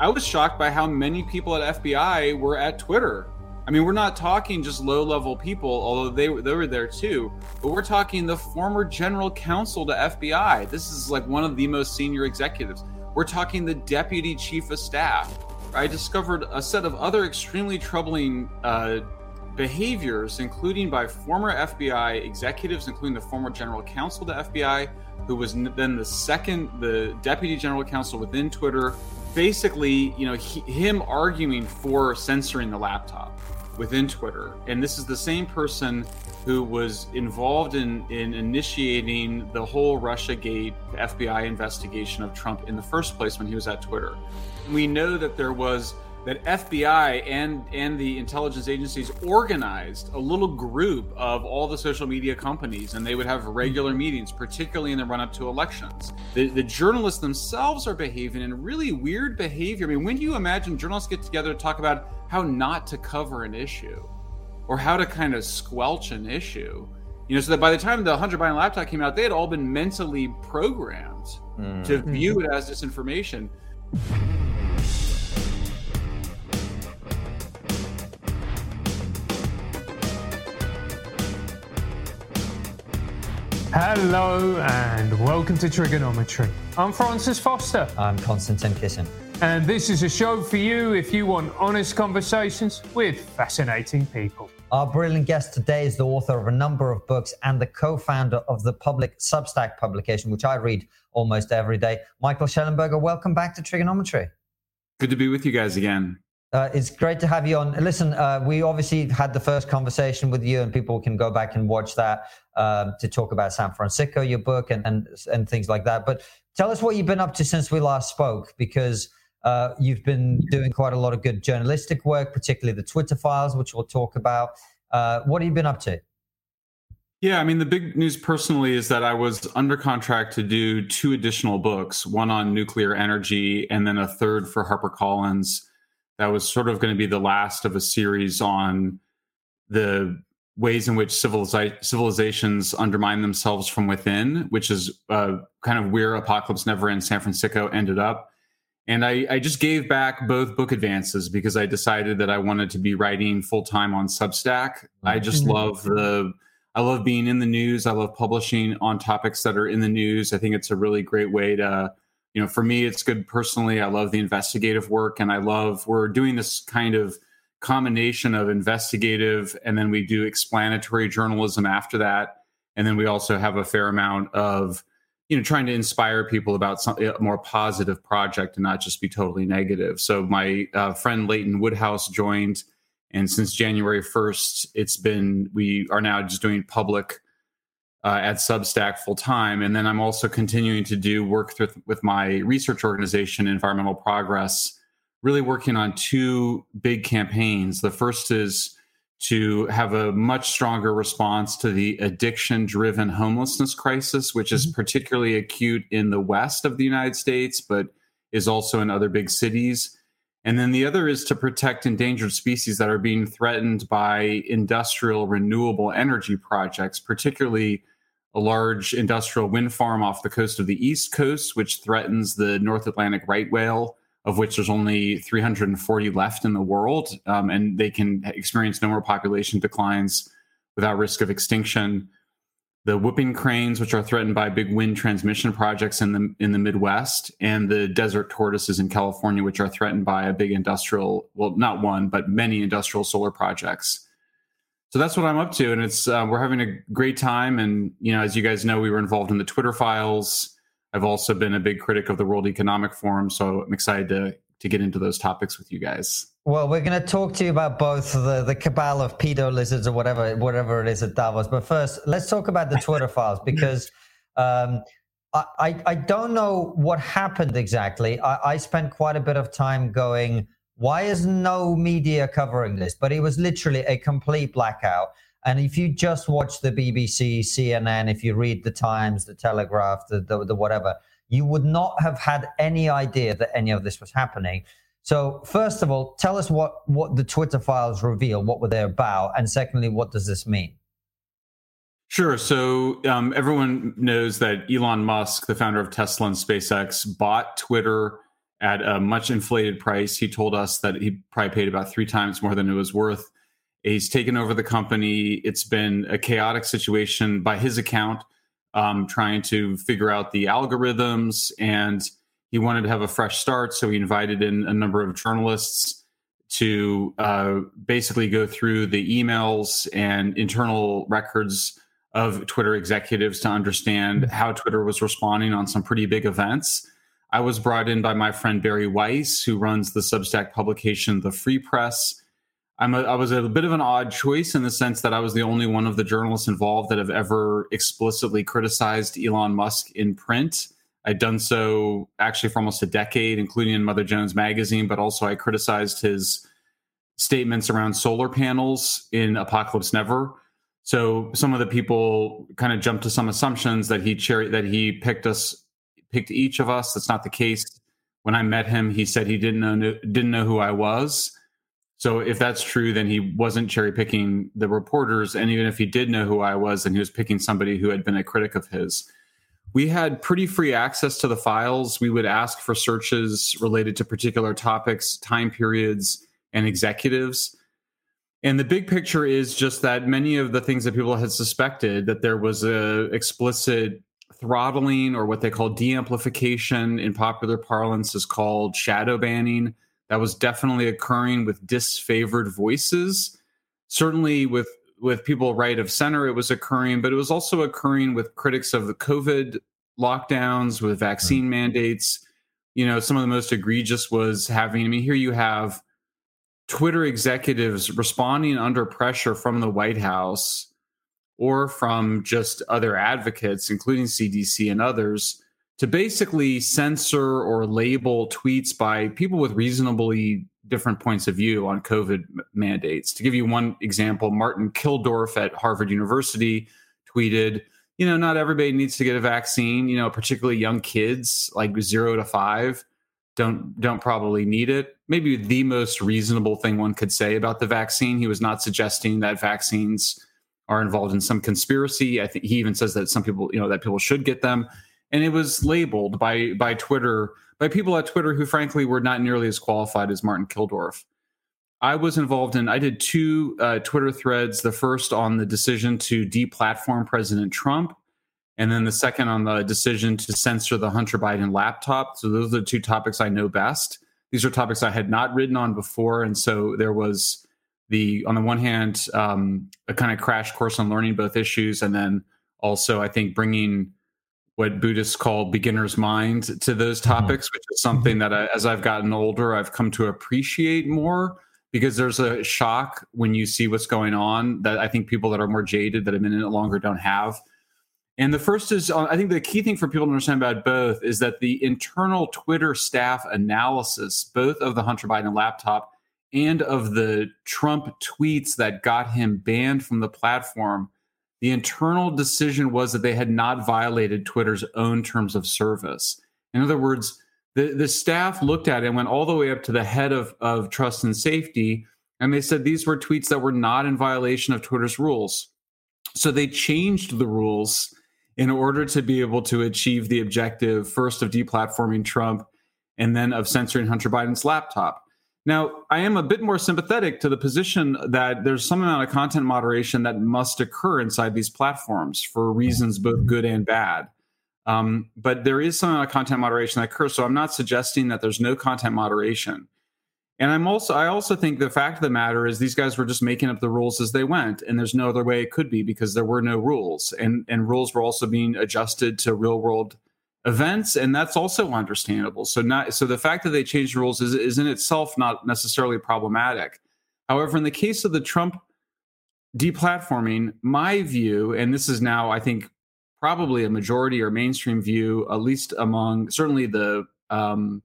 I was shocked by how many people at FBI were at Twitter. I mean, we're not talking just low level people, although they, they were there too, but we're talking the former general counsel to FBI. This is like one of the most senior executives. We're talking the deputy chief of staff. I discovered a set of other extremely troubling uh, behaviors, including by former FBI executives, including the former general counsel to FBI, who was then the second, the deputy general counsel within Twitter. Basically, you know, he, him arguing for censoring the laptop within Twitter. And this is the same person who was involved in, in initiating the whole Russia Gate FBI investigation of Trump in the first place when he was at Twitter. We know that there was that FBI and and the intelligence agencies organized a little group of all the social media companies, and they would have regular meetings, particularly in the run up to elections. The, the journalists themselves are behaving in really weird behavior. I mean, when do you imagine journalists get together to talk about how not to cover an issue, or how to kind of squelch an issue? You know, so that by the time the Hunter Biden laptop came out, they had all been mentally programmed mm. to view it as disinformation. Hello and welcome to TRIGGERnometry. I'm Francis Foster. I'm Konstantin Kisin. And this is a show for you if you want honest conversations with fascinating people. Our brilliant guest today is the author of a number of books and the co founder of the public Substack publication, which I read almost every day. Michael Shellenberger, welcome back to TRIGGERnometry. Good to be with you guys again. Uh, it's great to have you on. Listen, uh, we obviously had the first conversation with you, and people can go back and watch that um, to talk about San Francisco, your book, and, and and things like that. But tell us what you've been up to since we last spoke, because uh, you've been doing quite a lot of good journalistic work, particularly the Twitter files, which we'll talk about. Uh, what have you been up to? Yeah, I mean, the big news personally is that I was under contract to do two additional books, one on nuclear energy, and then a third for HarperCollins that was sort of going to be the last of a series on the ways in which civiliza- civilizations undermine themselves from within, which is uh, kind of where Apocalypse Never Ends San Fransicko ended up. And I, I, just gave back both book advances because I decided that I wanted to be writing full time on Substack. I just mm-hmm. love the, I love being in the news. I love publishing on topics that are in the news. I think it's a really great way to you know, for me, it's good personally. I love the investigative work, and I love we're doing this kind of combination of investigative, and then we do explanatory journalism after that, and then we also have a fair amount of you know trying to inspire people about some, a more positive project and not just be totally negative. So my uh, friend Leighton Woodhouse joined, and since January first, it's been we are now just doing public uh, at Substack full time. And then I'm also continuing to do work th- with my research organization, Environmental Progress, really working on two big campaigns. The first is to have a much stronger response to the addiction driven homelessness crisis, which is mm-hmm. particularly acute in the west of the United States, but is also in other big cities. And then the other is to protect endangered species that are being threatened by industrial renewable energy projects, particularly a large industrial wind farm off the coast of the East Coast, which threatens the North Atlantic right whale, of which there's only 340 left in the world. Um, and they can experience no more population declines without risk of extinction. The whooping cranes, which are threatened by big wind transmission projects in the in the Midwest, and the desert tortoises in California, which are threatened by a big industrial, well, not one, but many industrial solar projects so that's what I'm up to, and it's uh, we're having a great time. And you know, as you guys know, we were involved in the Twitter files. I've also been a big critic of the World Economic Forum, so I'm excited to to get into those topics with you guys. Well, we're going to talk to you about both the, the cabal of pedo lizards or whatever whatever it is at Davos. But first, let's talk about the Twitter files because um, I, I don't know what happened exactly. I, I spent quite a bit of time going why is no media covering this? But it was literally a complete blackout. And if you just watch the BBC, CNN, if you read the Times, the Telegraph, the, the, the whatever, you would not have had any idea that any of this was happening. So, first of all, tell us what, what the Twitter files reveal, what were they about? And secondly, what does this mean? Sure. So, um, everyone knows that Elon Musk, the founder of Tesla and SpaceX, bought Twitter at a much inflated price. He told us that he probably paid about three times more than it was worth. He's taken over the company. It's been a chaotic situation by his account, um, trying to figure out the algorithms. And he wanted to have a fresh start. So he invited in a number of journalists to uh, basically go through the emails and internal records of Twitter executives to understand how Twitter was responding on some pretty big events. I was brought in by my friend Bari Weiss, who runs the Substack publication, The Free Press. I'm a, I was a bit of an odd choice in the sense that I was the only one of the journalists involved that have ever explicitly criticized Elon Musk in print. I'd done so actually for almost a decade, including in Mother Jones magazine, but also I criticized his statements around solar panels in Apocalypse Never. So some of the people kind of jumped to some assumptions that he cherry that he picked us, picked each of us. That's not the case. When I met him, he said he didn't know didn't know who I was. So if that's true, then he wasn't cherry picking the reporters. And even if he did know who I was, then he was picking somebody who had been a critic of his we had pretty free access to the files. We would ask for searches related to particular topics, time periods, and executives. And the big picture is just that many of the things that people had suspected that there was a explicit throttling or what they call de-amplification in popular parlance is called shadow banning. That was definitely occurring with disfavored voices. Certainly with with people right of center, it was occurring, but it was also occurring with critics of the COVID lockdowns, with vaccine mm-hmm. mandates. You know, some of the most egregious was having, I mean, here you have Twitter executives responding under pressure from the White House or from just other advocates, including CDC and others, to basically censor or label tweets by people with reasonably different points of view on COVID mandates. To give you one example, Martin Kulldorff at Harvard University tweeted, you know, not everybody needs to get a vaccine, you know, particularly young kids like 0 to 5 don't don't probably need it. Maybe the most reasonable thing one could say about the vaccine. He was not suggesting that vaccines are involved in some conspiracy. I think he even says that some people, you know, that people should get them. And it was labeled by by Twitter by people at Twitter who, frankly, were not nearly as qualified as Martin Kulldorff. I was involved in, I did two uh, Twitter threads. The first on the decision to deplatform President Trump, and then the second on the decision to censor the Hunter Biden laptop. So those are the two topics I know best. These are topics I had not written on before. And so there was the, on the one hand, um, a kind of crash course on learning both issues. And then also, I think, bringing what Buddhists call beginner's mind to those mm-hmm. topics, mm-hmm. which is something that I, as I've gotten older, I've come to appreciate more because there's a shock when you see what's going on that I think people that are more jaded that have been in it longer don't have. And the first is, uh, I think the key thing for people to understand about both is that the internal Twitter staff analysis, both of the Hunter Biden laptop and of the Trump tweets that got him banned from the platform, the internal decision was that they had not violated Twitter's own terms of service. In other words, the, the staff looked at it and went all the way up to the head of, of trust and safety, and they said these were tweets that were not in violation of Twitter's rules. So they changed the rules in order to be able to achieve the objective first of deplatforming Trump and then of censoring Hunter Biden's laptop. Now, I am a bit more sympathetic to the position that there's some amount of content moderation that must occur inside these platforms for reasons both good and bad. Um, but there is some amount of content moderation that occurs. So I'm not suggesting that there's no content moderation. And I'm also I also think the fact of the matter is these guys were just making up the rules as they went, and there's no other way it could be because there were no rules, and and rules were also being adjusted to real world events and that's also understandable. So not so the fact that they changed the rules is, is in itself not necessarily problematic. However in the case of the trump deplatforming my view and this is now i think probably a majority or mainstream view at least among certainly the um,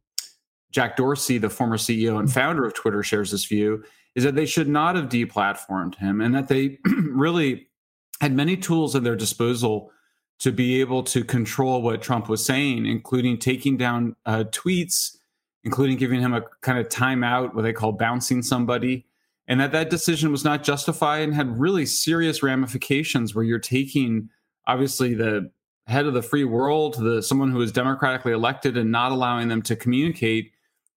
jack dorsey the former ceo and founder of twitter shares this view is that they should not have deplatformed him and that they really had many tools at their disposal to be able to control what Trump was saying, including taking down uh, tweets, including giving him a kind of timeout, what they call bouncing somebody, and that that decision was not justified and had really serious ramifications where you're taking obviously the head of the free world, the someone who is democratically elected, and not allowing them to communicate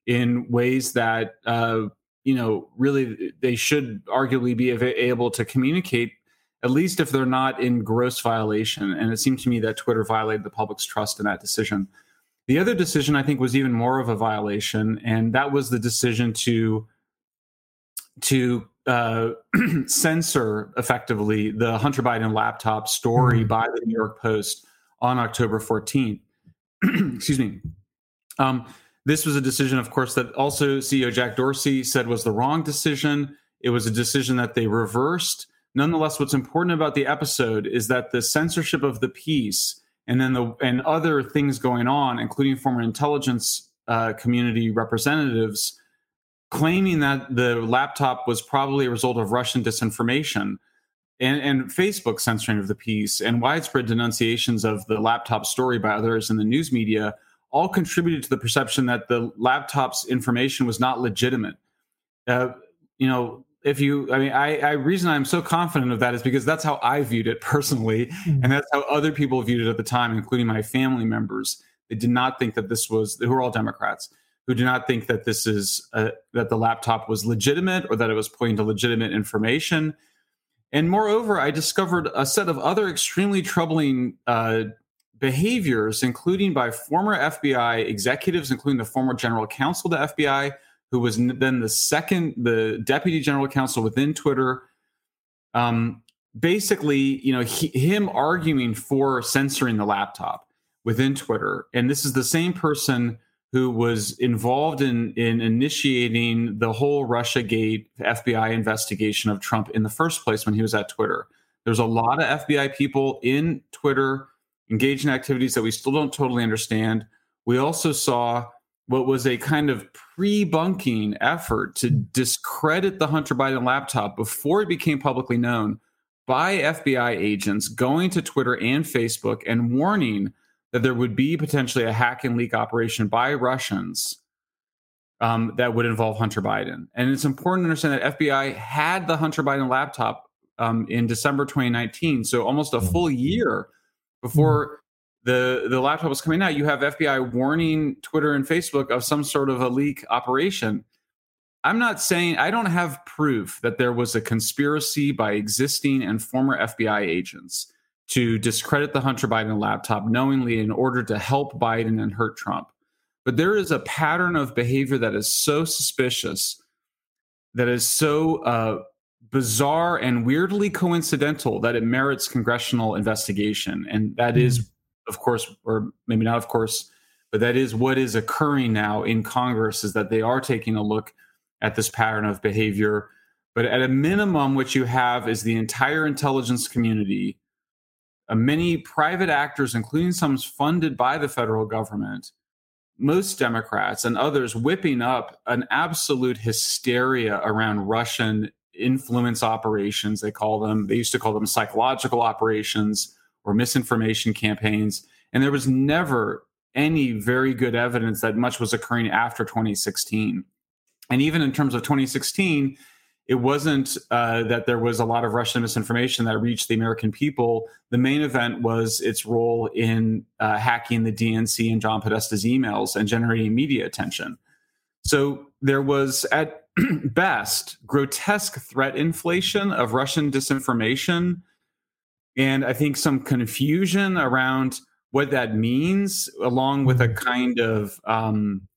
in ways that uh, you know really they should arguably be able to communicate at least if they're not in gross violation. And it seemed to me that Twitter violated the public's trust in that decision. The other decision I think was even more of a violation, and that was the decision to to uh, censor effectively the Hunter Biden laptop story mm-hmm. by the New York Post on October 14th. Excuse me. Um, this was a decision, of course, that also CEO Jack Dorsey said was the wrong decision. It was a decision that they reversed. Nonetheless, what's important about the episode is that the censorship of the piece and then the and other things going on, including former intelligence uh, community representatives claiming that the laptop was probably a result of Russian disinformation and, and Facebook censoring of the piece and widespread denunciations of the laptop story by others in the news media all contributed to the perception that the laptop's information was not legitimate. Uh, you know, if you, I mean, I, I reason I'm so confident of that is because that's how I viewed it personally, mm-hmm. and that's how other people viewed it at the time, including my family members. They did not think that this was, who are all Democrats, who do not think that this is uh, that the laptop was legitimate or that it was pointing to legitimate information. And moreover, I discovered a set of other extremely troubling uh, behaviors, including by former FBI executives, including the former general counsel to FBI, who was then the second, the deputy general counsel within Twitter. Um, basically, you know, he, him arguing for censoring the laptop within Twitter, and this is the same person who was involved in in initiating the whole Russia Gate FBI investigation of Trump in the first place when he was at Twitter. There's a lot of FBI people in Twitter engaged in activities that we still don't totally understand. We also saw what was a kind of pre-bunking effort to discredit the Hunter Biden laptop before it became publicly known by FBI agents going to Twitter and Facebook and warning that there would be potentially a hack and leak operation by Russians um, that would involve Hunter Biden. And it's important to understand that FBI had the Hunter Biden laptop um, in December 2019, so almost a full year before the the laptop was coming out. You have FBI warning Twitter and Facebook of some sort of a leak operation. I'm not saying I don't have proof that there was a conspiracy by existing and former FBI agents to discredit the Hunter Biden laptop knowingly in order to help Biden and hurt Trump. But there is a pattern of behavior that is so suspicious, that is so uh, bizarre and weirdly coincidental that it merits congressional investigation. And that mm. is, of course, or maybe not, of course, but that is what is occurring now in Congress is that they are taking a look at this pattern of behavior. But at a minimum, what you have is the entire intelligence community uh, many private actors, including some funded by the federal government, most Democrats and others whipping up an absolute hysteria around Russian influence operations. They call them, they used to call them psychological operations or misinformation campaigns. And there was never any very good evidence that much was occurring after 2016. And even in terms of 2016, it wasn't uh, that there was a lot of Russian misinformation that reached the American people. The main event was its role in uh, hacking the DNC and John Podesta's emails and generating media attention. So there was, at best, grotesque threat inflation of Russian disinformation. And I think some confusion around what that means, along with a kind of um,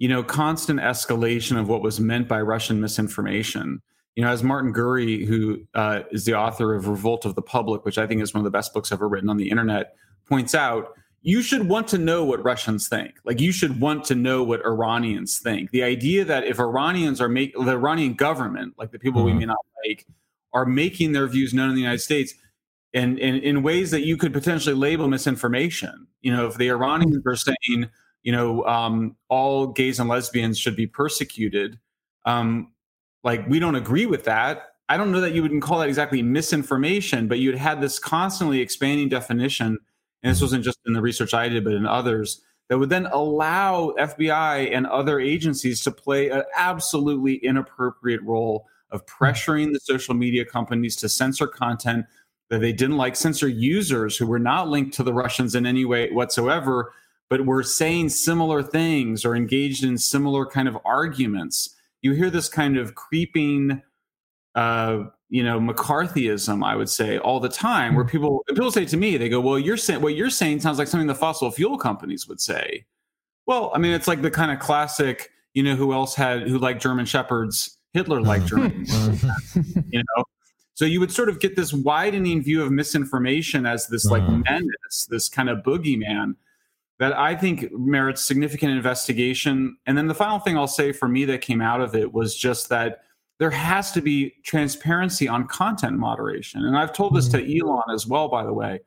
you know, constant escalation of what was meant by Russian misinformation. You know, as Martin Gurri, who uh, is the author of Revolt of the Public, which I think is one of the best books ever written on the internet, points out, you should want to know what Russians think. Like you should want to know what Iranians think. The idea that if Iranians are make the Iranian government, like the people mm-hmm. we may not like, are making their views known in the United States, and, and in ways that you could potentially label misinformation. You know, if the Iranians are saying you know, um, all gays and lesbians should be persecuted. Um, like, we don't agree with that. I don't know that you wouldn't call that exactly misinformation, but you'd had this constantly expanding definition. And this mm-hmm. wasn't just in the research I did, but in others that would then allow FBI and other agencies to play an absolutely inappropriate role of mm-hmm. pressuring the social media companies to censor content that they didn't like, censor users who were not linked to the Russians in any way whatsoever, but were saying similar things or engaged in similar kind of arguments. You hear this kind of creeping, uh, you know, McCarthyism, I would say, all the time, where people people say to me, they go, "Well, you're saying what you're saying sounds like something the fossil fuel companies would say." Well, I mean, it's like the kind of classic, you know, who else had who liked German shepherds? Hitler liked German, you know. So you would sort of get this widening view of misinformation as this like uh-huh. menace, this kind of boogeyman that I think merits significant investigation. And then the final thing I'll say for me that came out of it was just that there has to be transparency on content moderation. And I've told this mm-hmm. to Elon as well, by the way.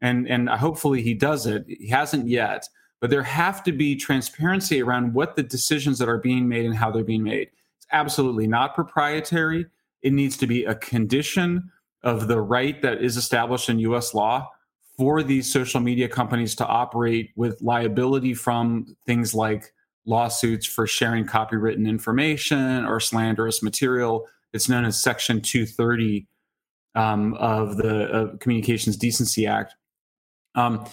And and hopefully he does it. He hasn't yet, but there have to be transparency around what the decisions that are being made and how they're being made. Absolutely not proprietary. It needs to be a condition of the right that is established in US law for these social media companies to operate with liability from things like lawsuits for sharing copywritten information or slanderous material. It's known as Section 230 um, of the uh, Communications Decency Act. Um,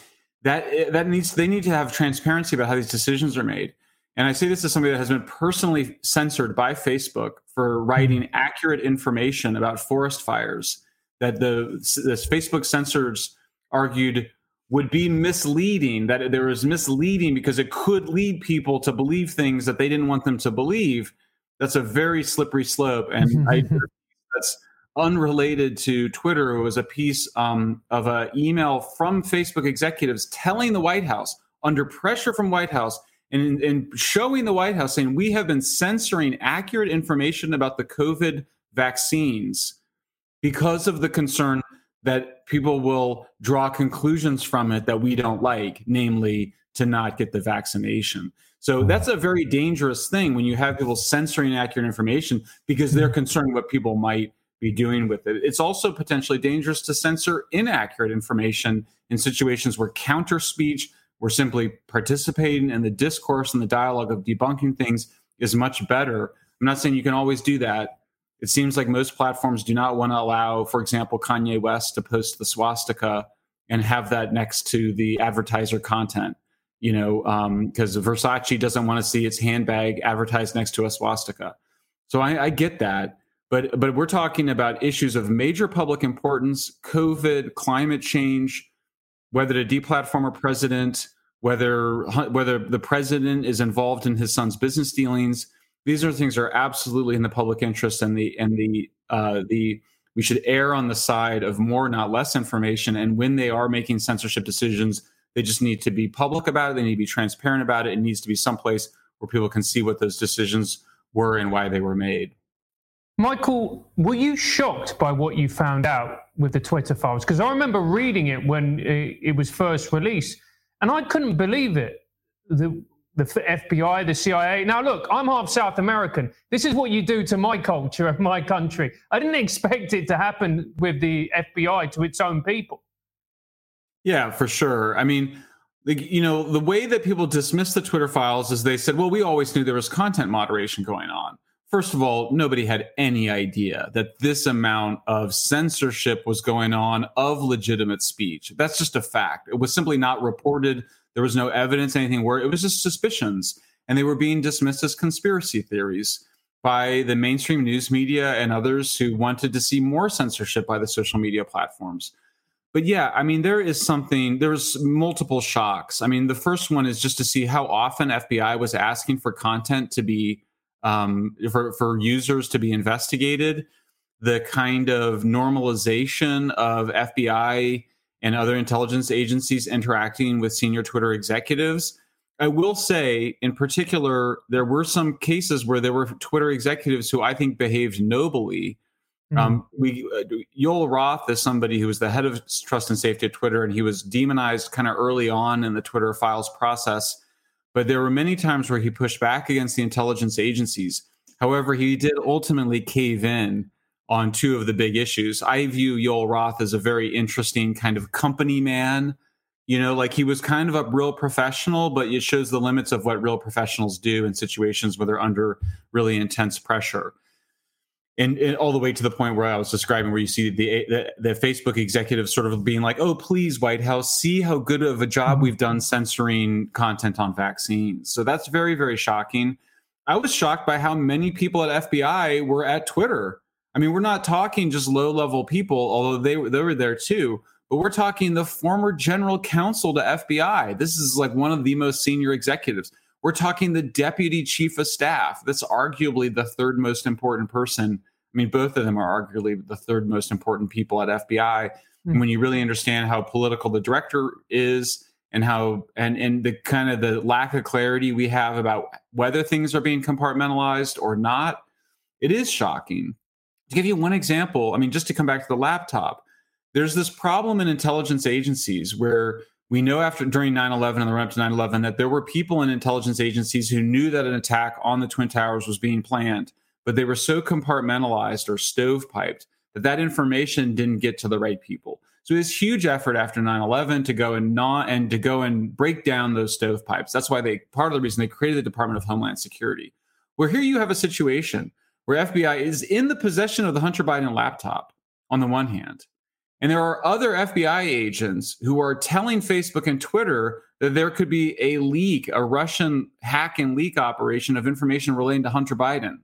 that that needs they need to have transparency about how these decisions are made. And I say this as somebody that has been personally censored by Facebook for writing mm-hmm. accurate information about forest fires. That the this Facebook censors argued would be misleading, that there was misleading because it could lead people to believe things that they didn't want them to believe. That's a very slippery slope. And I, that's unrelated to Twitter. It was a piece um, of an email from Facebook executives telling the White House under pressure from White House and, and showing the White House saying we have been censoring accurate information about the COVID vaccines because of the concern that people will draw conclusions from it that we don't like, namely to not get the vaccination. So hmm. that's a very dangerous thing when you have people censoring accurate information because they're concerned what people might be doing with it. It's also potentially dangerous to censor inaccurate information in situations where counter speech, we're simply participating in the discourse and the dialogue of debunking things is much better. I'm not saying you can always do that, it seems like most platforms do not want to allow, for example, Kanye West to post the swastika and have that next to the advertiser content. You know, because um, Versace doesn't want to see its handbag advertised next to a swastika. So I, I get that, but but we're talking about issues of major public importance: COVID, climate change, whether to deplatform a president, whether whether the president is involved in his son's business dealings these are things that are absolutely in the public interest and the and the uh, the we should err on the side of more not less information. And when they are making censorship decisions they just need to be public about it. They need to be transparent about it. It needs to be someplace where people can see what those decisions were and why they were made. Michael were you shocked by what you found out with the twitter files because i remember reading it when it was first released and i couldn't believe it the the FBI, the CIA. Now, look, I'm half South American. This is what you do to my culture and my country. I didn't expect it to happen with the FBI to its own people. Yeah, for sure. I mean, the, you know, the way that people dismiss the Twitter files is they said, well, we always knew there was content moderation going on. First of all, nobody had any idea that this amount of censorship was going on of legitimate speech. That's just a fact. It was simply not reported there was no evidence, anything where it was just suspicions, and they were being dismissed as conspiracy theories by the mainstream news media and others who wanted to see more censorship by the social media platforms. But yeah, I mean, there is something, there's multiple shocks. I mean, the first one is just to see how often FBI was asking for content to be, um, for, for users to be investigated, the kind of normalization of FBI and other intelligence agencies interacting with senior Twitter executives. I will say, in particular, there were some cases where there were Twitter executives who I think behaved nobly. Mm-hmm. Um, we uh, Yoel Roth is somebody who was the head of trust and safety at Twitter, and he was demonized kind of early on in the Twitter files process. But there were many times where he pushed back against the intelligence agencies. However, he did ultimately cave in on two of the big issues. I view Yoel Roth as a very interesting kind of company man. You know, like he was kind of a real professional, but it shows the limits of what real professionals do in situations where they're under really intense pressure. And, and, all the way to the point where I was describing, where you see the, the, the Facebook executives sort of being like, "Oh, please, White House, see how good of a job mm-hmm. we've done censoring content on vaccines." So that's very, very shocking. I was shocked by how many people at FBI were at Twitter. I mean, we're not talking just low level people, although they they were there too. But we're talking the former general counsel to FBI. This is like one of the most senior executives. We're talking the deputy chief of staff. That's arguably the third most important person. I mean, both of them are arguably the third most important people at FBI. Mm-hmm. And when you really understand how political the director is and how and and the kind of the lack of clarity we have about whether things are being compartmentalized or not, it is shocking. To give you one example, I mean, just to come back to the laptop, there's this problem in intelligence agencies where we know after during 9-11 and the run up to 9-11 that there were people in intelligence agencies who knew that an attack on the twin towers was being planned but they were so compartmentalized or stovepiped that that information didn't get to the right people. So this huge effort after 9-11 to go and not and to go and break down those stovepipes that's why they part of the reason they created the department of homeland security. Where here you have a situation where fbi is in the possession of the hunter biden laptop on the one hand and there are other FBI agents who are telling Facebook and Twitter that there could be a leak, a Russian hack and leak operation of information relating to Hunter Biden.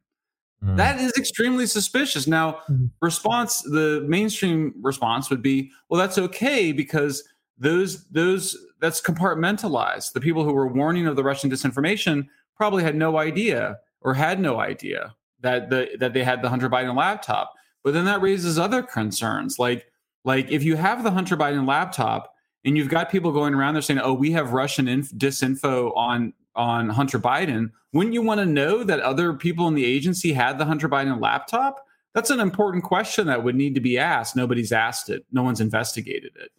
Mm. That is extremely suspicious. Now, mm. response, the mainstream response would be, well, that's okay because those those that's compartmentalized. The people who were warning of the Russian disinformation probably had no idea or had no idea that the that they had the Hunter Biden laptop. But then that raises other concerns like like if you have the Hunter Biden laptop and you've got people going around there saying, "Oh, we have Russian inf- disinfo on on Hunter Biden," wouldn't you want to know that other people in the agency had the Hunter Biden laptop? That's an important question that would need to be asked. Nobody's asked it. No one's investigated it.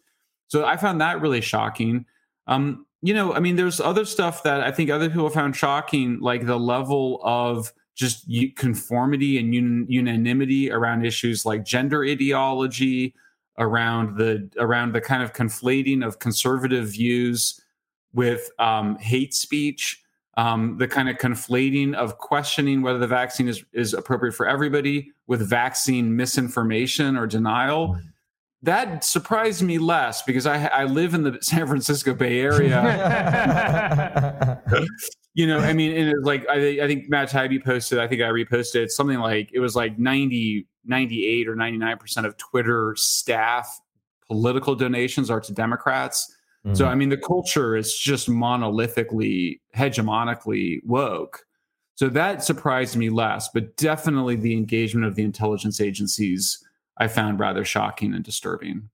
So I found that really shocking. Um, you know, I mean, there's other stuff that I think other people found shocking, like the level of just conformity and un- unanimity around issues like gender ideology, around the around the kind of conflating of conservative views with um, hate speech, um, the kind of conflating of questioning whether the vaccine is, is appropriate for everybody with vaccine misinformation or denial. That surprised me less because I, I live in the San Francisco Bay Area. you know, I mean, and it like I, I think Matt Taibbi posted, I think I reposted something like it was like 90 98 or 99% of Twitter staff political donations are to Democrats. Mm-hmm. So, I mean, the culture is just monolithically, hegemonically woke. So that surprised me less, but definitely the engagement of the intelligence agencies I found rather shocking and disturbing.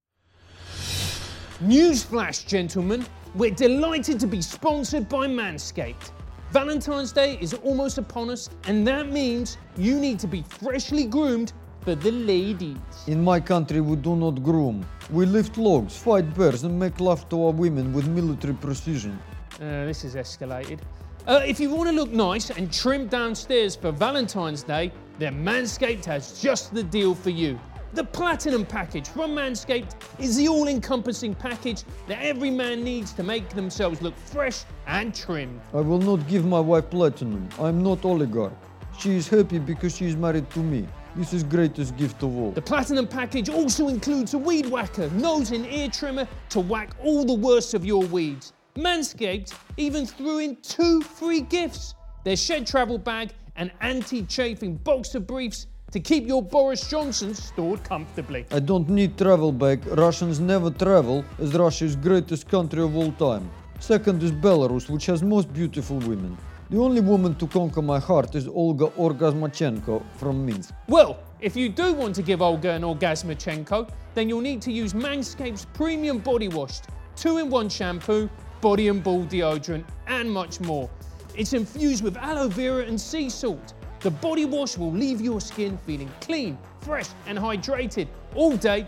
Newsflash, gentlemen, we're delighted to be sponsored by Manscaped. Valentine's Day is almost upon us, and that means you need to be freshly groomed for the ladies. In my country, we do not groom. We lift logs, fight bears, and make love to our women with military precision. Uh, this has escalated. Uh, if you want to look nice and trim downstairs for Valentine's Day, then Manscaped has just the deal for you. The Platinum Package from Manscaped is the all encompassing package that every man needs to make themselves look fresh and trim. I will not give my wife Platinum. I am not oligarch. She is happy because she is married to me. This is greatest gift of all. The Platinum package also includes a weed whacker, nose and ear trimmer to whack all the worst of your weeds. Manscaped even threw in two free gifts their shed travel bag and anti chafing boxer briefs to keep your Boris Johnson stored comfortably. I don't need travel bag. Russians never travel, as Russia is greatest country of all time. Second is Belarus, which has most beautiful women. The only woman to conquer my heart is Olga Orgazmachenko from Minsk. Well, if you do want to give Olga an Orgazmachenko, then you'll need to use Manscaped's premium body wash, two-in-one shampoo, body and ball deodorant, and much more. It's infused with aloe vera and sea salt. The body wash will leave your skin feeling clean, fresh, and hydrated all day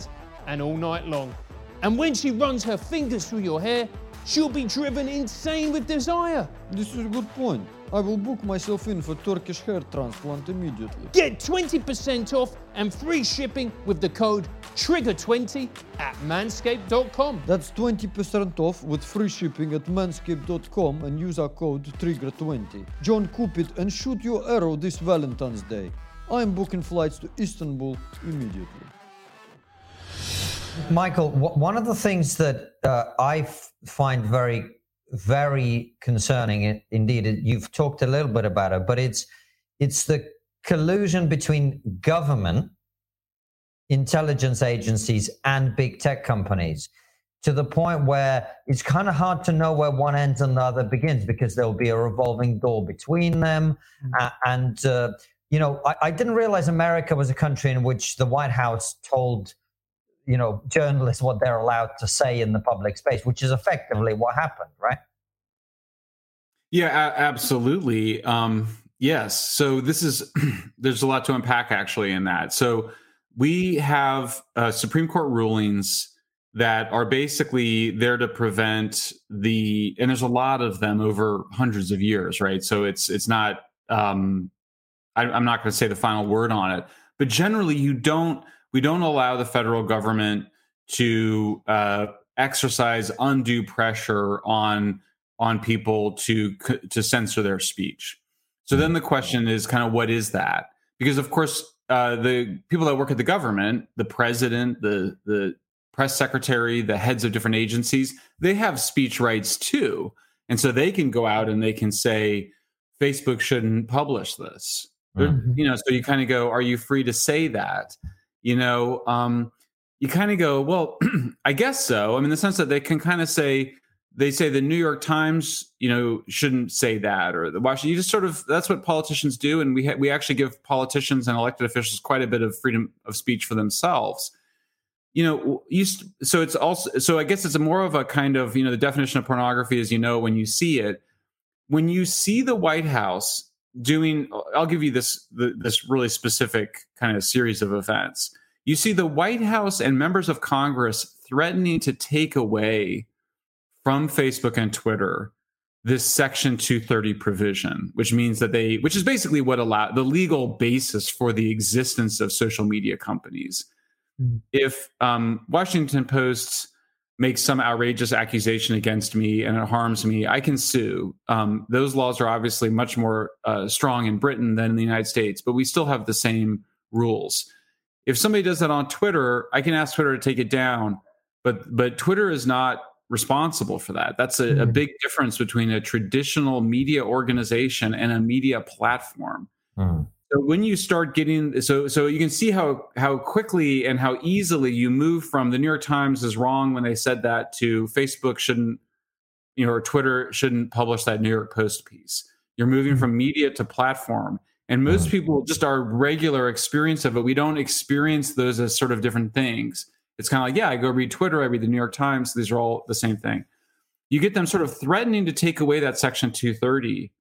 and all night long. And when she runs her fingers through your hair, she'll be driven insane with desire. This is a good point. I will book myself in for Turkish hair transplant immediately. Get 20% off and free shipping with the code TRIGGER20 at manscaped.com. That's 20% off with free shipping at manscaped.com and use our code TRIGGER20. John Cupid and shoot your arrow this Valentine's Day. I'm booking flights to Istanbul immediately. Michael, one of the things that uh, I f- find very, very concerning, indeed, you've talked a little bit about it, but it's it's the collusion between government, intelligence agencies, and big tech companies to the point where it's kind of hard to know where one ends and the other begins because there'll be a revolving door between them. Uh, and, uh, you know, I, I, didn't realize America was a country in which the White House told, you know, journalists what they're allowed to say in the public space, which is effectively what happened, right? Yeah, a- absolutely. Um, yes. So this is, there's a lot to unpack actually in that. So we have uh, Supreme Court rulings that are basically there to prevent the and there's a lot of them over hundreds of years right so it's it's not um I, i'm not going to say the final word on it but generally you don't we don't allow the federal government to uh, exercise undue pressure on on people to to censor their speech so then the question is kind of what is that because of course uh, the people that work at the government the president the the press secretary, the heads of different agencies, they have speech rights too. And so they can go out and they can say, Facebook shouldn't publish this. Mm-hmm. You know, so you kind of go, are you free to say that? You know, um, you kind of go, well, I guess so. I mean, the sense that they can kind of say, they say the New York Times, you know, shouldn't say that, or the Washington. You just sort of that's what politicians do, and we ha- we actually give politicians and elected officials quite a bit of freedom of speech for themselves you know you so it's also so i guess it's more of a kind of you know the definition of pornography is you know when you see it when you see the white house doing i'll give you this this really specific kind of series of events you see the white house and members of congress threatening to take away from facebook and twitter this section 230 provision which means that they which is basically what allow the legal basis for the existence of social media companies Mm. If um, Washington Post makes some outrageous accusation against me and it harms me, I can sue. Um, those laws are obviously much more uh, strong in Britain than in the United States, but we still have the same rules. If somebody does that on Twitter, I can ask Twitter to take it down, but but Twitter is not responsible for that. That's a, mm-hmm. a big difference between a traditional media organization and a media platform. Mm-hmm. So when you start getting so so you can see how how quickly and how easily you move from the New York Times is wrong when they said that to Facebook shouldn't you know or Twitter shouldn't publish that New York Post piece. You're moving hmm. from media to platform. And most hmm. people just our regular experience of it, we don't experience those as sort of different things. It's kind of like, yeah, I go read Twitter, I read the New York Times, these are all the same thing. You get them sort of threatening to take away that section 230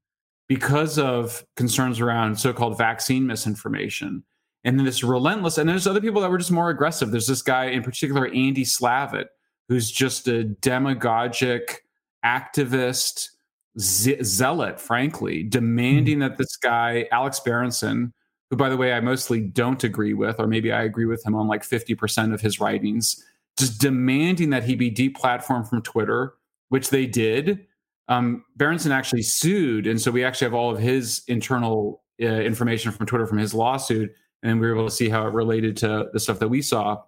because of concerns around so-called vaccine misinformation. And then this relentless, and there's other people that were just more aggressive. There's this guy in particular, Andy Slavitt, who's just a demagogic activist ze- zealot, frankly, demanding mm-hmm. that this guy, Alex Berenson, who, by the way, I mostly don't agree with, or maybe I agree with him on like 50% of his writings, just demanding that he be deplatformed from Twitter, which they did um, Berenson actually sued, and so we actually have all of his internal uh, information from Twitter from his lawsuit, and we were able to see how it related to the stuff that we saw.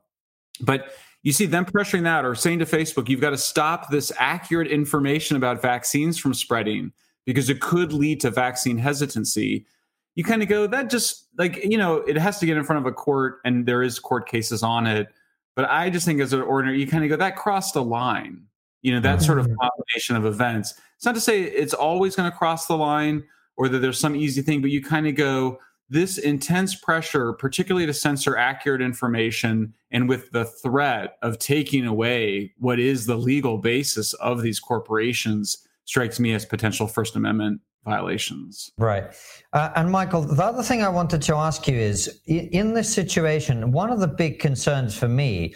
But you see them pressuring that or saying to Facebook, you've got to stop this accurate information about vaccines from spreading because it could lead to vaccine hesitancy. You kind of go, that just like, you know, it has to get in front of a court and there is court cases on it. But I just think as an ordinary, you kind of go, that crossed a line you know that sort of mm-hmm. combination of events. It's not to say it's always going to cross the line or that there's some easy thing but you kind of go this intense pressure particularly to censor accurate information and with the threat of taking away what is the legal basis of these corporations strikes me as potential first amendment violations. Right. Uh, and michael the other thing i wanted to ask you is in this situation one of the big concerns for me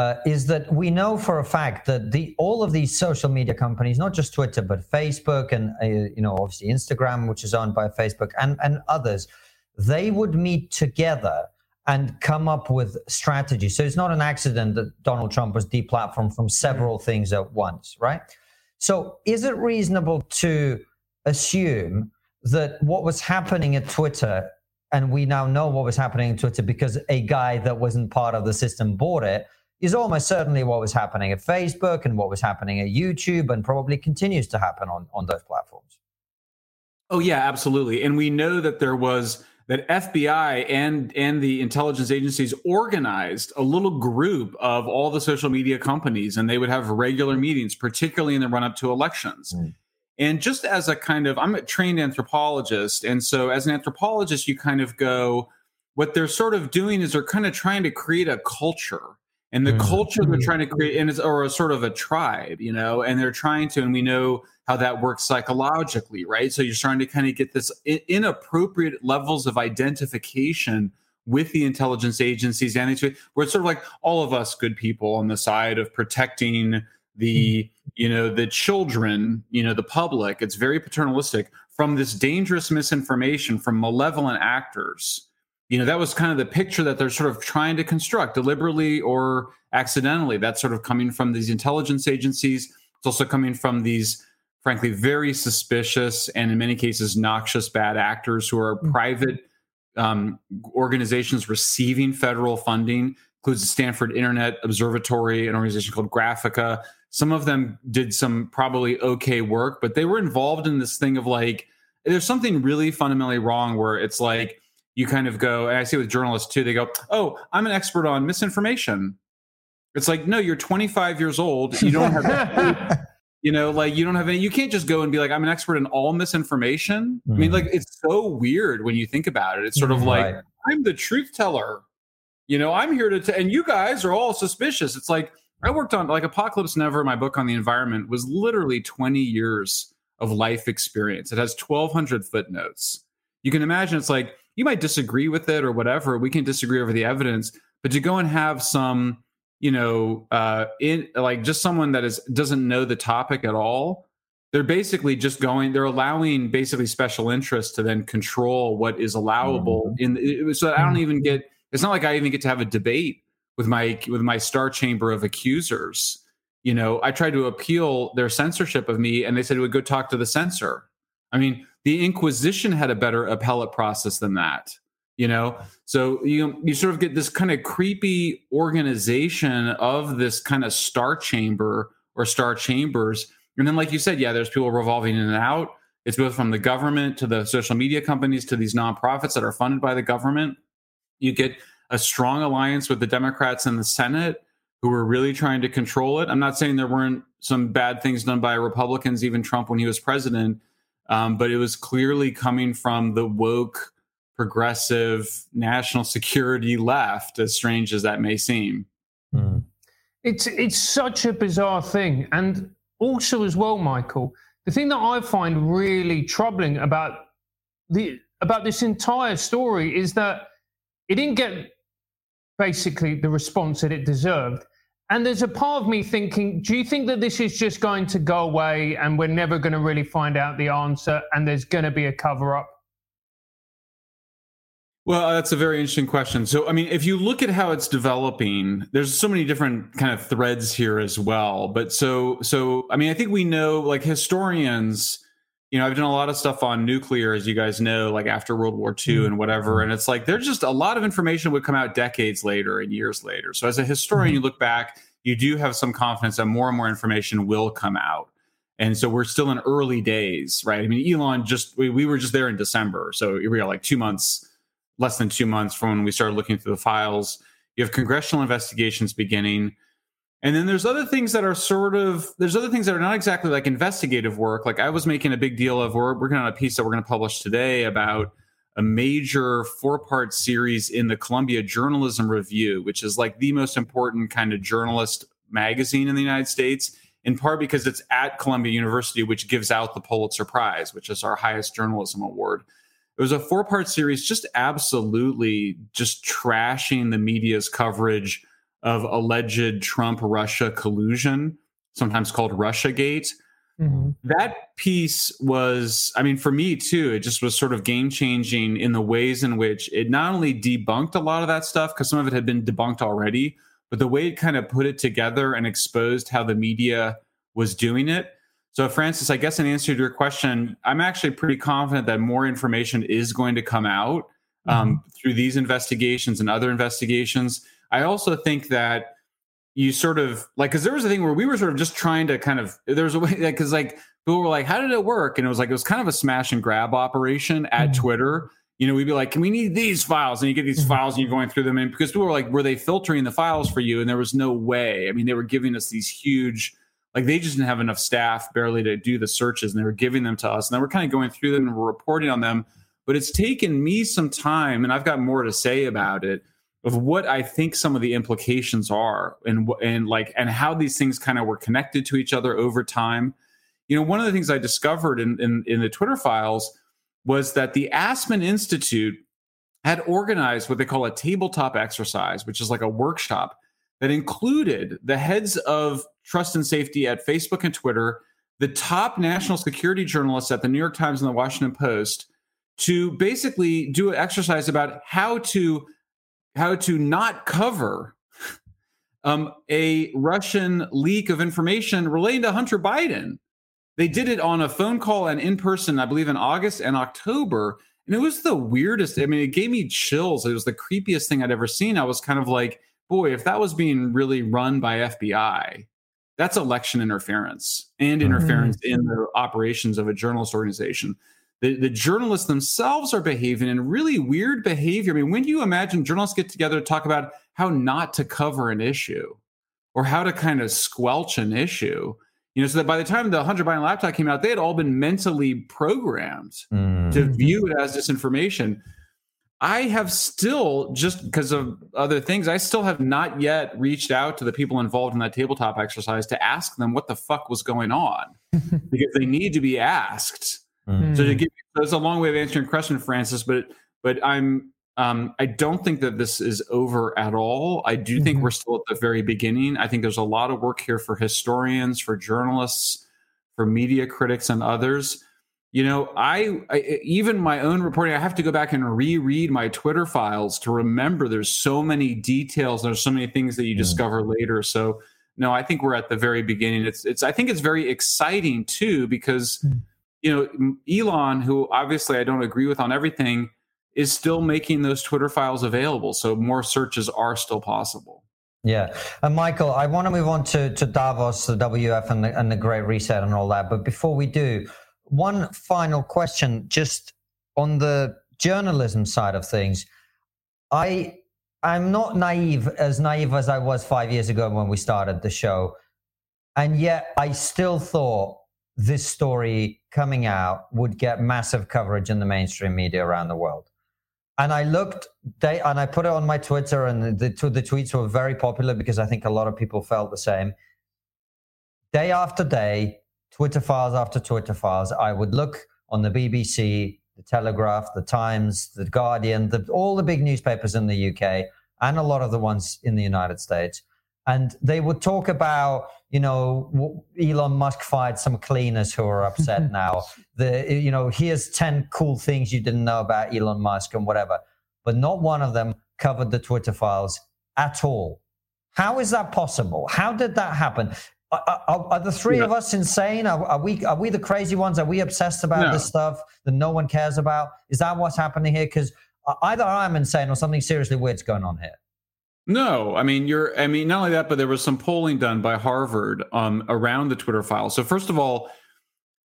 uh, is that we know for a fact that the all of these social media companies, not just Twitter but Facebook and uh, you know obviously Instagram, which is owned by Facebook, and and others, they would meet together and come up with strategies. So it's not an accident that Donald Trump was deplatformed from several mm-hmm. things at once, right? So is it reasonable to assume that what was happening at Twitter and we now know what was happening in Twitter because a guy that wasn't part of the system bought it is almost certainly what was happening at Facebook and what was happening at YouTube and probably continues to happen on, on those platforms. Oh yeah, absolutely. And we know that there was that FBI and and the intelligence agencies organized a little group of all the social media companies and they would have regular meetings particularly in the run up to elections. Mm. And just as a kind of I'm a trained anthropologist and so as an anthropologist you kind of go what they're sort of doing is they're kind of trying to create a culture and the mm. culture they're trying to create and it's or a sort of a tribe you know and they're trying to and we know how that works psychologically right so you're starting to kind of get this inappropriate levels of identification with the intelligence agencies and it's where it's sort of like all of us good people on the side of protecting the mm. you know the children you know the public it's very paternalistic from this dangerous misinformation from malevolent actors you know that was kind of the picture that they're sort of trying to construct deliberately or accidentally. That's sort of coming from these intelligence agencies. It's also coming from these frankly very suspicious and in many cases noxious bad actors who are mm-hmm. private um, organizations receiving federal funding. Includes the stanford internet observatory an organization called Graphika some of them did some probably okay work but they were involved in this thing of like there's something really fundamentally wrong where it's like you kind of go, and I see with journalists too, they go, Oh, I'm an expert on misinformation. It's like, no, you're 25 years old. You don't have, you know, like you don't have any, you can't just go and be like, I'm an expert in all misinformation. Mm. I mean, like, mm-hmm. it's so weird when you think about it. It's sort of like, right. I'm the truth teller. You know, I'm here to, t- and you guys are all suspicious. It's like, I worked on like Apocalypse Never, my book on the environment was literally 20 years of life experience. It has 1,200 footnotes. You can imagine it's like, you might disagree with it or whatever. We can disagree over the evidence, but to go and have some, you know, uh, in like just someone that is doesn't know the topic at all, they're basically just going. They're allowing basically special interests to then control what is allowable. Mm-hmm. In so I don't even get. It's not like I even get to have a debate with my with my star chamber of accusers. You know, I tried to appeal their censorship of me, and they said it would go talk to the censor. I mean, the Inquisition had a better appellate process than that. You know, so you you sort of get this kind of creepy organization of this kind of star chamber or star chambers, and then like you said, yeah, there's people revolving in and out. It's both from the government to the social media companies to these nonprofits that are funded by the government. You get a strong alliance with the Democrats in the Senate who were really trying to control it. I'm not saying there weren't some bad things done by Republicans, even Trump when he was president, um, but it was clearly coming from the woke, progressive, national security left, as strange as that may seem. Mm. It's it's such a bizarre thing, and also as well, Michael, the thing that I find really troubling about the about this entire story is that it didn't get basically the response that it deserved. And there's a part of me thinking, do you think that this is just going to go away and we're never going to really find out the answer and there's going to be a cover up? Well, uh, that's a very interesting question. So, I mean, if you look at how it's developing, there's so many different kind of threads here as well. But so, so, I mean, I think we know, like historians, you know, I've done a lot of stuff on nuclear, as you guys know, like after World War II mm-hmm. and whatever. And it's like there's just a lot of information would come out decades later and years later. So as a historian, mm-hmm. you look back, you do have some confidence that more and more information will come out. And so we're still in early days, right? I mean, Elon just, we, we were just there in December. So we are like two months, less than two months from when we started looking through the files. You have congressional investigations beginning and then there's other things that are sort of there's other things that are not exactly like investigative work. Like I was making a big deal of we're working on a piece that we're going to publish today about a major four-part series in the Columbia Journalism Review, which is like the most important kind of journalist magazine in the United States, in part because it's at Columbia University, which gives out the Pulitzer Prize, which is our highest journalism award. It was a four-part series, just absolutely just trashing the media's coverage of alleged Trump Russia collusion, sometimes called Russiagate. Mm-hmm. That piece was, I mean, for me too, it just was sort of game changing in the ways in which it not only debunked a lot of that stuff, because some of it had been debunked already, but the way it kind of put it together and exposed how the media was doing it. So, Francis, I guess in answer to your question, I'm actually pretty confident that more information is going to come out um, mm-hmm. through these investigations and other investigations. I also think that you sort of like because there was a thing where we were sort of just trying to kind of there was a way that because like people were like, "How did it work?" And it was like it was kind of a smash and grab operation at mm-hmm. Twitter. You know, we'd be like, "Can we need these files?" And you get these mm-hmm. files, and you're going through them, and because people were like, "Were they filtering the files for you?" And there was no way. I mean, they were giving us these huge like they just didn't have enough staff barely to do the searches and they were giving them to us and then we're kind of going through them and we're reporting on them but it's taken me some time and i've got more to say about it of what I think some of the implications are and and like and how these things kind of were connected to each other over time. You know, one of the things I discovered in in, in the Twitter files was that the Aspen Institute had organized what they call a tabletop exercise, which is like a workshop that included the heads of trust and safety at Facebook and Twitter, the top national security journalists at the New York Times and the Washington Post, to basically do an exercise about how to how to not cover um, a Russian leak of information relating to Hunter Biden. They did it on a phone call and in person, I believe, in August and October. And it was the weirdest. I mean, it gave me chills. It was the creepiest thing I'd ever seen. I was kind of like, boy, if that was being really run by FBI, that's election interference and interference mm-hmm. in the operations of a journalist organization the, the journalists themselves are behaving in really weird behavior. I mean, when do you imagine journalists get together to talk about how not to cover an issue or how to kind of squelch an issue? You know, so that by the time the Hunter Biden laptop came out, they had all been mentally programmed mm. to view it as disinformation. I have still, just because of other things, I still have not yet reached out to the people involved in that tabletop exercise to ask them what the fuck was going on because they need to be asked Mm. So to give that's a long way of answering your question, Francis, but but I'm um, I don't think that this is over at all. I do mm-hmm. think we're still at the very beginning. I think there's a lot of work here for historians, for journalists, for media critics, and others. You know, I, I, even my own reporting, I have to go back and reread my Twitter files to remember there's so many details. There's so many things that you mm. discover later. So no, I think we're at the very beginning. It's it's I think it's very exciting too because mm you know, Elon, who obviously I don't agree with on everything, is still making those Twitter files available. So more searches are still possible. Yeah. And Michael, I want to move on to, to Davos, the WEF, and the, and the Great Reset and all that. But before we do, one final question just on the journalism side of things. I I'm not naive, as naive as I was five years ago when we started the show. And yet I still thought this story coming out would get massive coverage in the mainstream media around the world. And I looked, they, and I put it on my Twitter, and the, the tweets were very popular because I think a lot of people felt the same. Day after day, Twitter files after Twitter files, I would look on the BBC, the Telegraph, the Times, the Guardian, the, all the big newspapers in the UK, and a lot of the ones in the United States. And they would talk about you know, Elon Musk fired some cleaners who are upset now. The, you know, here's 10 cool things you didn't know about Elon Musk and whatever. But not one of them covered the Twitter files at all. How is that possible? How did that happen? Are, are, are the three yeah. of us insane? Are, are, we are we the crazy ones? Are we obsessed about no. this stuff that no one cares about? Is that what's happening here? Because uh, either I'm insane or something seriously weird's going on here. No, I mean you're. I mean not only that, but there was some polling done by Harvard um, around the Twitter files. So first of all,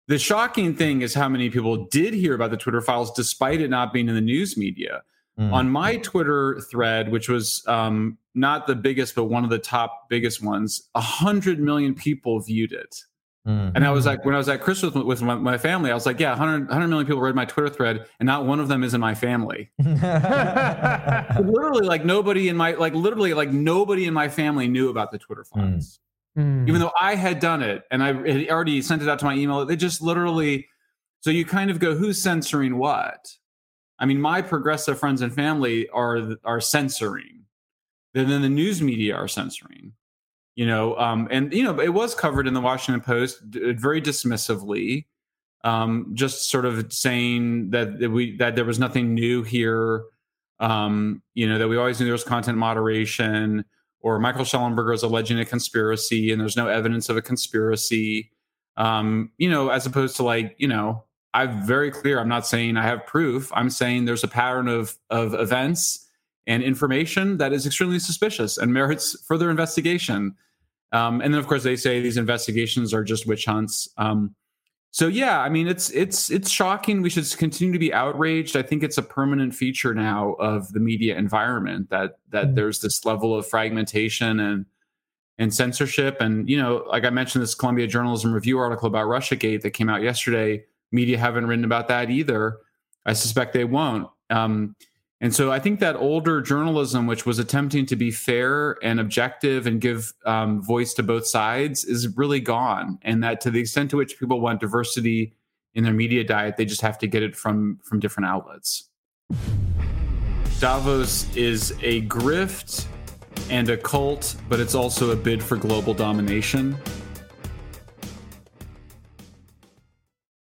the shocking thing is how many people did hear about the Twitter files despite it not being in the news media. Mm. On my Twitter thread, which was um, not the biggest, but one of the top biggest ones, a hundred million people viewed it. Mm-hmm. And I was like, when I was at Christmas with, with my, my, family, I was like, yeah, 100, 100 million people read my Twitter thread, and not one of them is in my family. literally, like nobody in my, like literally, like nobody in my family knew about the Twitter mm. files. Mm. Even though I had done it and I had already sent it out to my email, they just literally, so you kind of go, who's censoring what? I mean, my progressive friends and family are are censoring. Then, then the news media are censoring you know um, and you know it was covered in the washington post very dismissively um, just sort of saying that, that we that there was nothing new here um, you know that we always knew there was content moderation or Michael Shellenberger is alleging a conspiracy and there's no evidence of a conspiracy um, you know as opposed to like you know I'm very clear. I'm not saying I have proof. I'm saying there's a pattern of of events and information that is extremely suspicious and merits further investigation. Um, and then, of course, they say these investigations are just witch hunts. Um, so yeah, I mean, it's it's it's shocking. We should continue to be outraged. I think it's a permanent feature now of the media environment that that mm. there's this level of fragmentation and and censorship. And you know, like I mentioned, this Columbia Journalism Review article about RussiaGate that came out yesterday. Media haven't written about that either. I suspect they won't. Um, and so I think that older journalism, which was attempting to be fair and objective and give um, voice to both sides, is really gone. And that to the extent to which people want diversity in their media diet, they just have to get it from from different outlets. Davos is a grift and a cult, but it's also a bid for global domination.